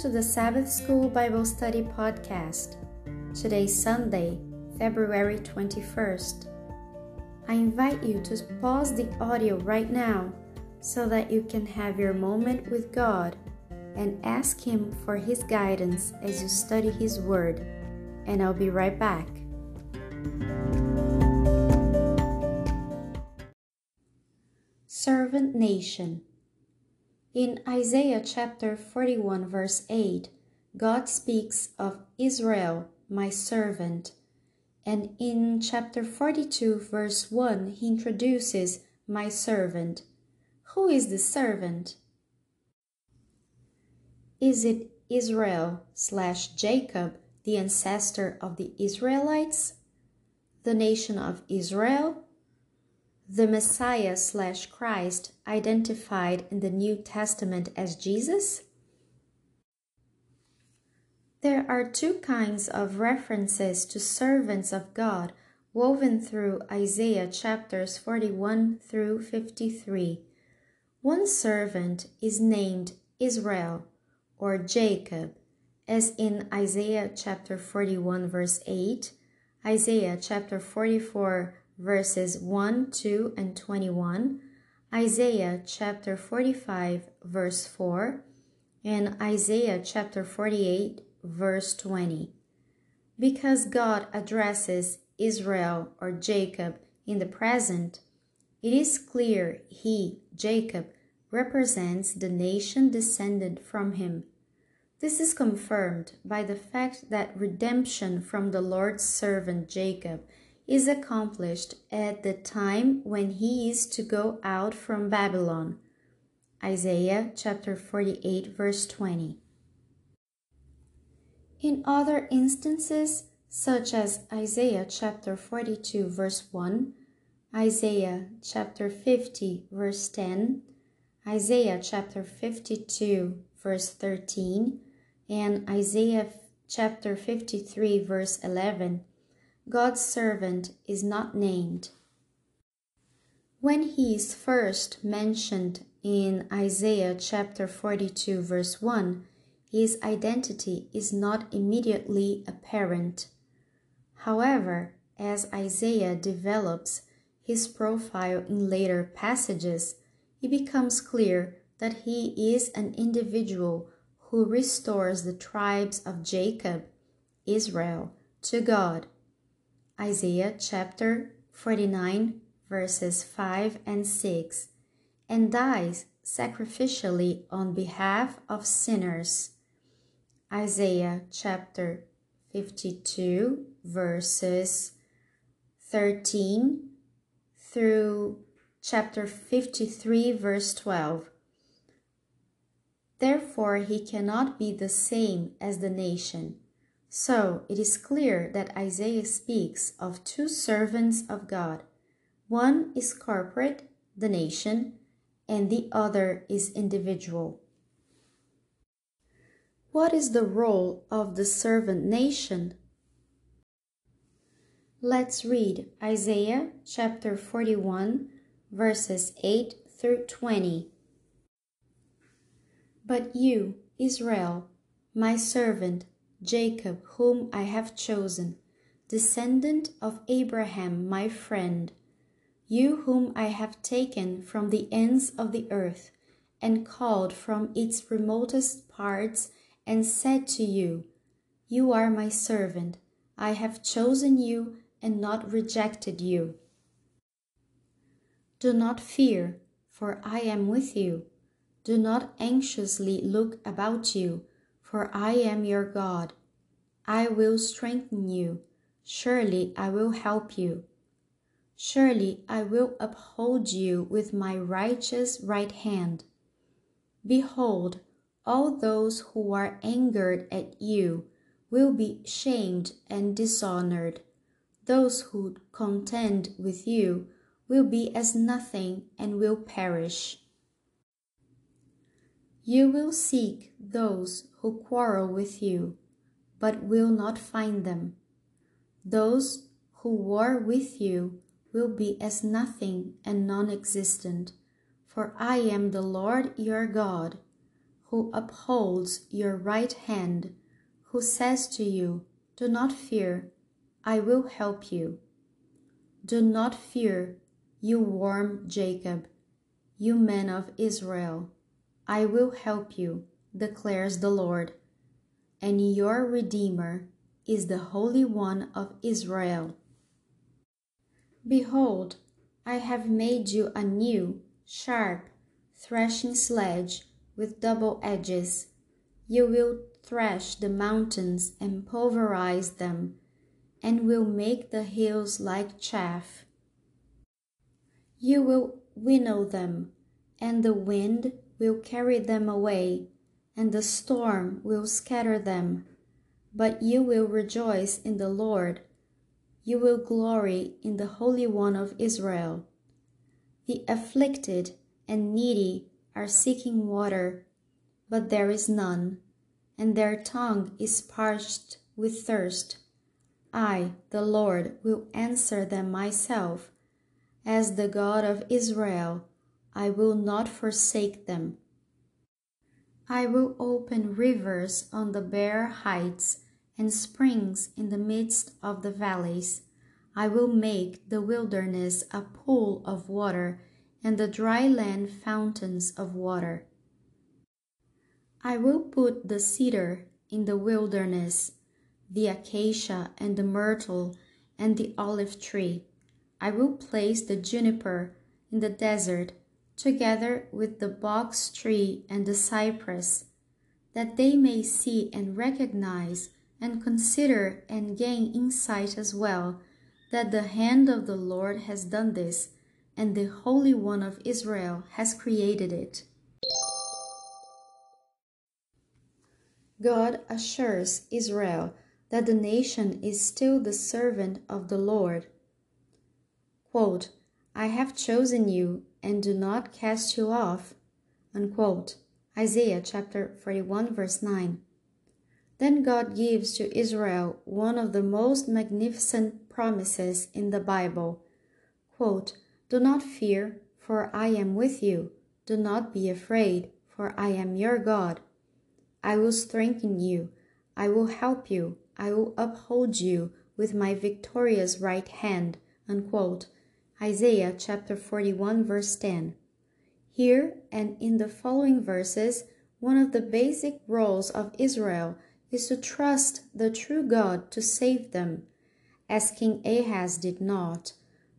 To the Sabbath School Bible Study Podcast. Today's Sunday, February 21st. I invite you to pause the audio right now so that you can have your moment with God and ask Him for His guidance as you study His Word. And I'll be right back. Servant Nation in Isaiah chapter 41, verse 8, God speaks of Israel, my servant. And in chapter 42, verse 1, he introduces my servant. Who is the servant? Is it Israel slash Jacob, the ancestor of the Israelites? The nation of Israel? The Messiah slash Christ identified in the New Testament as Jesus? There are two kinds of references to servants of God woven through Isaiah chapters 41 through 53. One servant is named Israel or Jacob, as in Isaiah chapter 41, verse 8, Isaiah chapter 44, verses 1, 2, and 21, Isaiah chapter 45, verse 4, and Isaiah chapter 48, verse 20. Because God addresses Israel or Jacob in the present, it is clear he, Jacob, represents the nation descended from him. This is confirmed by the fact that redemption from the Lord's servant Jacob is accomplished at the time when he is to go out from Babylon. Isaiah chapter 48, verse 20. In other instances, such as Isaiah chapter 42, verse 1, Isaiah chapter 50, verse 10, Isaiah chapter 52, verse 13, and Isaiah chapter 53, verse 11, God's servant is not named. When he is first mentioned in Isaiah chapter 42, verse 1, his identity is not immediately apparent. However, as Isaiah develops his profile in later passages, it becomes clear that he is an individual who restores the tribes of Jacob, Israel, to God Isaiah chapter 49, verses 5 and 6, and dies sacrificially on behalf of sinners. Isaiah chapter 52, verses 13 through chapter 53, verse 12. Therefore, he cannot be the same as the nation so it is clear that Isaiah speaks of two servants of God. One is corporate, the nation, and the other is individual. What is the role of the servant nation? Let's read Isaiah chapter 41, verses 8 through 20. But you, Israel, my servant, Jacob, whom I have chosen, descendant of Abraham, my friend, you whom I have taken from the ends of the earth, and called from its remotest parts, and said to you, You are my servant, I have chosen you and not rejected you. Do not fear, for I am with you. Do not anxiously look about you for I am your God. I will strengthen you. Surely I will help you. Surely I will uphold you with my righteous right hand. Behold, all those who are angered at you will be shamed and dishonored. Those who contend with you will be as nothing and will perish. You will seek those who quarrel with you, but will not find them. Those who war with you will be as nothing and non existent, for I am the Lord your God, who upholds your right hand, who says to you, Do not fear, I will help you. Do not fear, you worm Jacob, you men of Israel. I will help you, declares the Lord, and your Redeemer is the Holy One of Israel. Behold, I have made you a new, sharp, threshing sledge with double edges. You will thresh the mountains and pulverize them, and will make the hills like chaff. You will winnow them, and the wind will carry them away, and the storm will scatter them. But you will rejoice in the Lord. You will glory in the Holy One of Israel. The afflicted and needy are seeking water, but there is none, and their tongue is parched with thirst. I, the Lord, will answer them myself. As the God of Israel, I will not forsake them. I will open rivers on the bare heights and springs in the midst of the valleys. I will make the wilderness a pool of water and the dry land fountains of water. I will put the cedar in the wilderness, the acacia and the myrtle and the olive tree. I will place the juniper in the desert, together with the box tree and the cypress, that they may see and recognize and consider and gain insight as well that the hand of the Lord has done this, and the Holy One of Israel has created it. God assures Israel that the nation is still the servant of the Lord. Quote, I have chosen you and do not cast you off. Unquote. Isaiah chapter 41, verse 9. Then God gives to Israel one of the most magnificent promises in the Bible. Quote, Do not fear, for I am with you. Do not be afraid, for I am your God. I will strengthen you. I will help you. I will uphold you with my victorious right hand. Unquote. Isaiah chapter 41, verse 10. Here and in the following verses, one of the basic roles of Israel is to trust the true God to save them, as King Ahaz did not,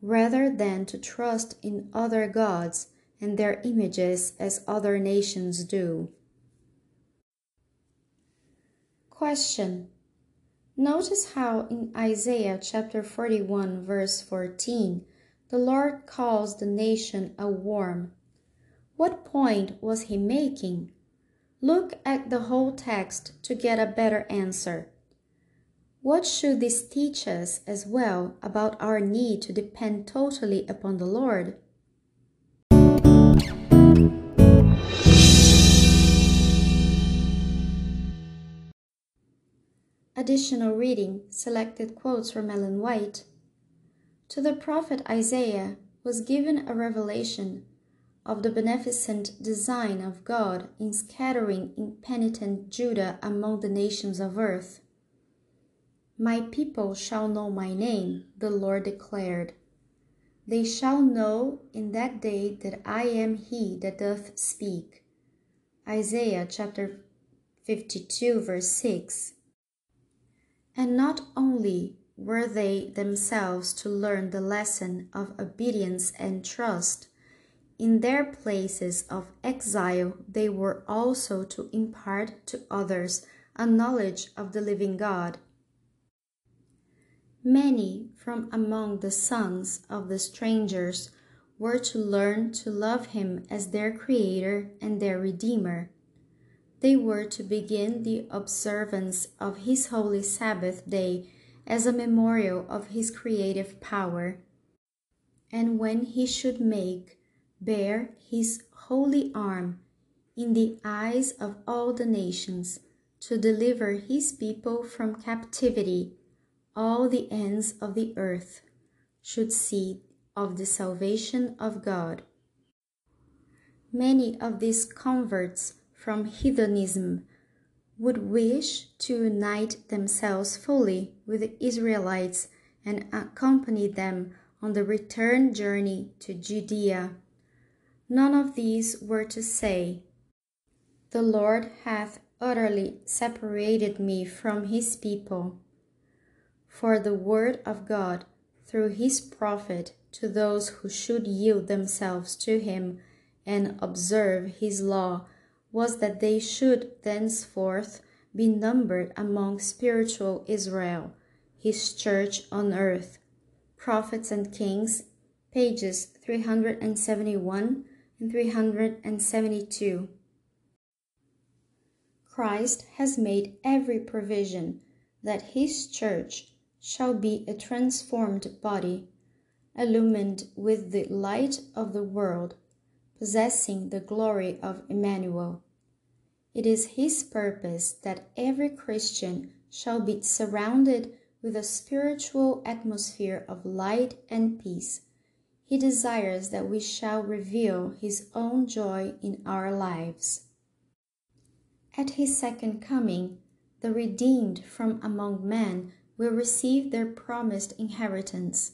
rather than to trust in other gods and their images as other nations do. Question. Notice how in Isaiah chapter 41, verse 14, the Lord calls the nation a worm. What point was he making? Look at the whole text to get a better answer. What should this teach us as well about our need to depend totally upon the Lord? Additional reading selected quotes from Ellen White. To the prophet Isaiah was given a revelation of the beneficent design of God in scattering impenitent Judah among the nations of earth. My people shall know my name, the Lord declared. They shall know in that day that I am he that doth speak. Isaiah chapter 52, verse 6. And not only were they themselves to learn the lesson of obedience and trust, in their places of exile, they were also to impart to others a knowledge of the living God. Many from among the sons of the strangers were to learn to love Him as their Creator and their Redeemer. They were to begin the observance of His holy Sabbath day as a memorial of His creative power. And when He should make bare his holy arm in the eyes of all the nations to deliver his people from captivity, all the ends of the earth should see of the salvation of God. Many of these converts from heathenism would wish to unite themselves fully with the Israelites and accompany them on the return journey to Judea. None of these were to say, The Lord hath utterly separated me from his people. For the word of God through his prophet to those who should yield themselves to him and observe his law was that they should thenceforth be numbered among spiritual Israel, his church on earth. Prophets and Kings, pages 371 and 372. Christ has made every provision that his church shall be a transformed body, illumined with the light of the world, possessing the glory of Emmanuel. It is his purpose that every Christian shall be surrounded with a spiritual atmosphere of light and peace. He desires that we shall reveal his own joy in our lives. At his second coming, the redeemed from among men will receive their promised inheritance.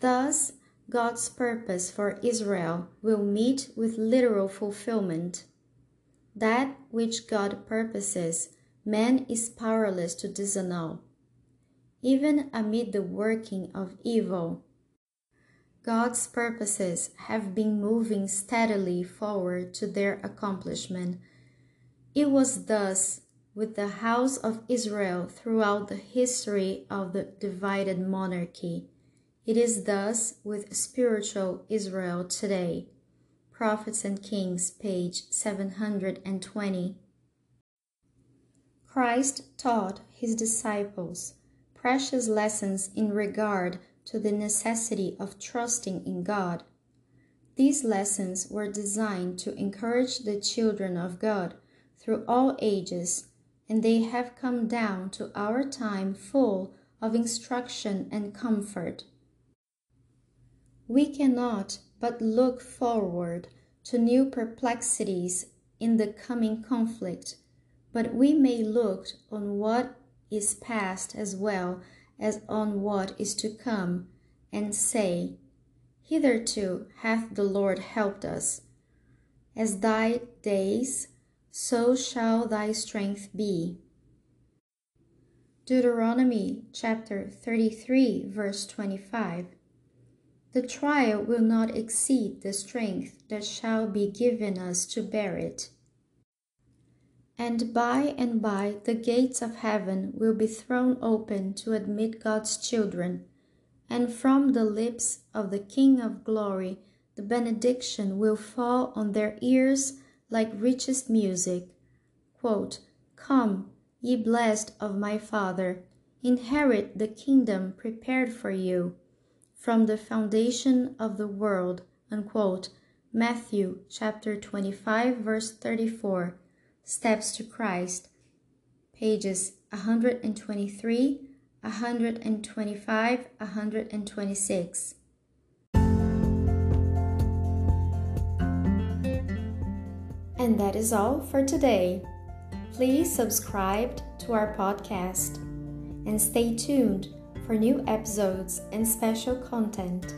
Thus, God's purpose for Israel will meet with literal fulfillment. That which God purposes, man is powerless to disannul. Even amid the working of evil, God's purposes have been moving steadily forward to their accomplishment. It was thus with the house of Israel throughout the history of the divided monarchy. It is thus with spiritual Israel today. Prophets and Kings, page 720. Christ taught his disciples precious lessons in regard to the necessity of trusting in God. These lessons were designed to encourage the children of God through all ages and they have come down to our time full of instruction and comfort. We cannot but look forward to new perplexities in the coming conflict, but we may look on what is past as well as on what is to come, and say, Hitherto hath the Lord helped us. As thy days so shall thy strength be. Deuteronomy chapter 33, verse 25. The trial will not exceed the strength that shall be given us to bear it. And by and by the gates of heaven will be thrown open to admit God's children, and from the lips of the King of glory the benediction will fall on their ears like richest music. Quote, Come, ye blessed of my Father, inherit the kingdom prepared for you from the foundation of the world. Unquote. Matthew chapter 25, verse 34. Steps to Christ, pages 123, 125, 126. And that is all for today. Please subscribe to our podcast and stay tuned for new episodes and special content.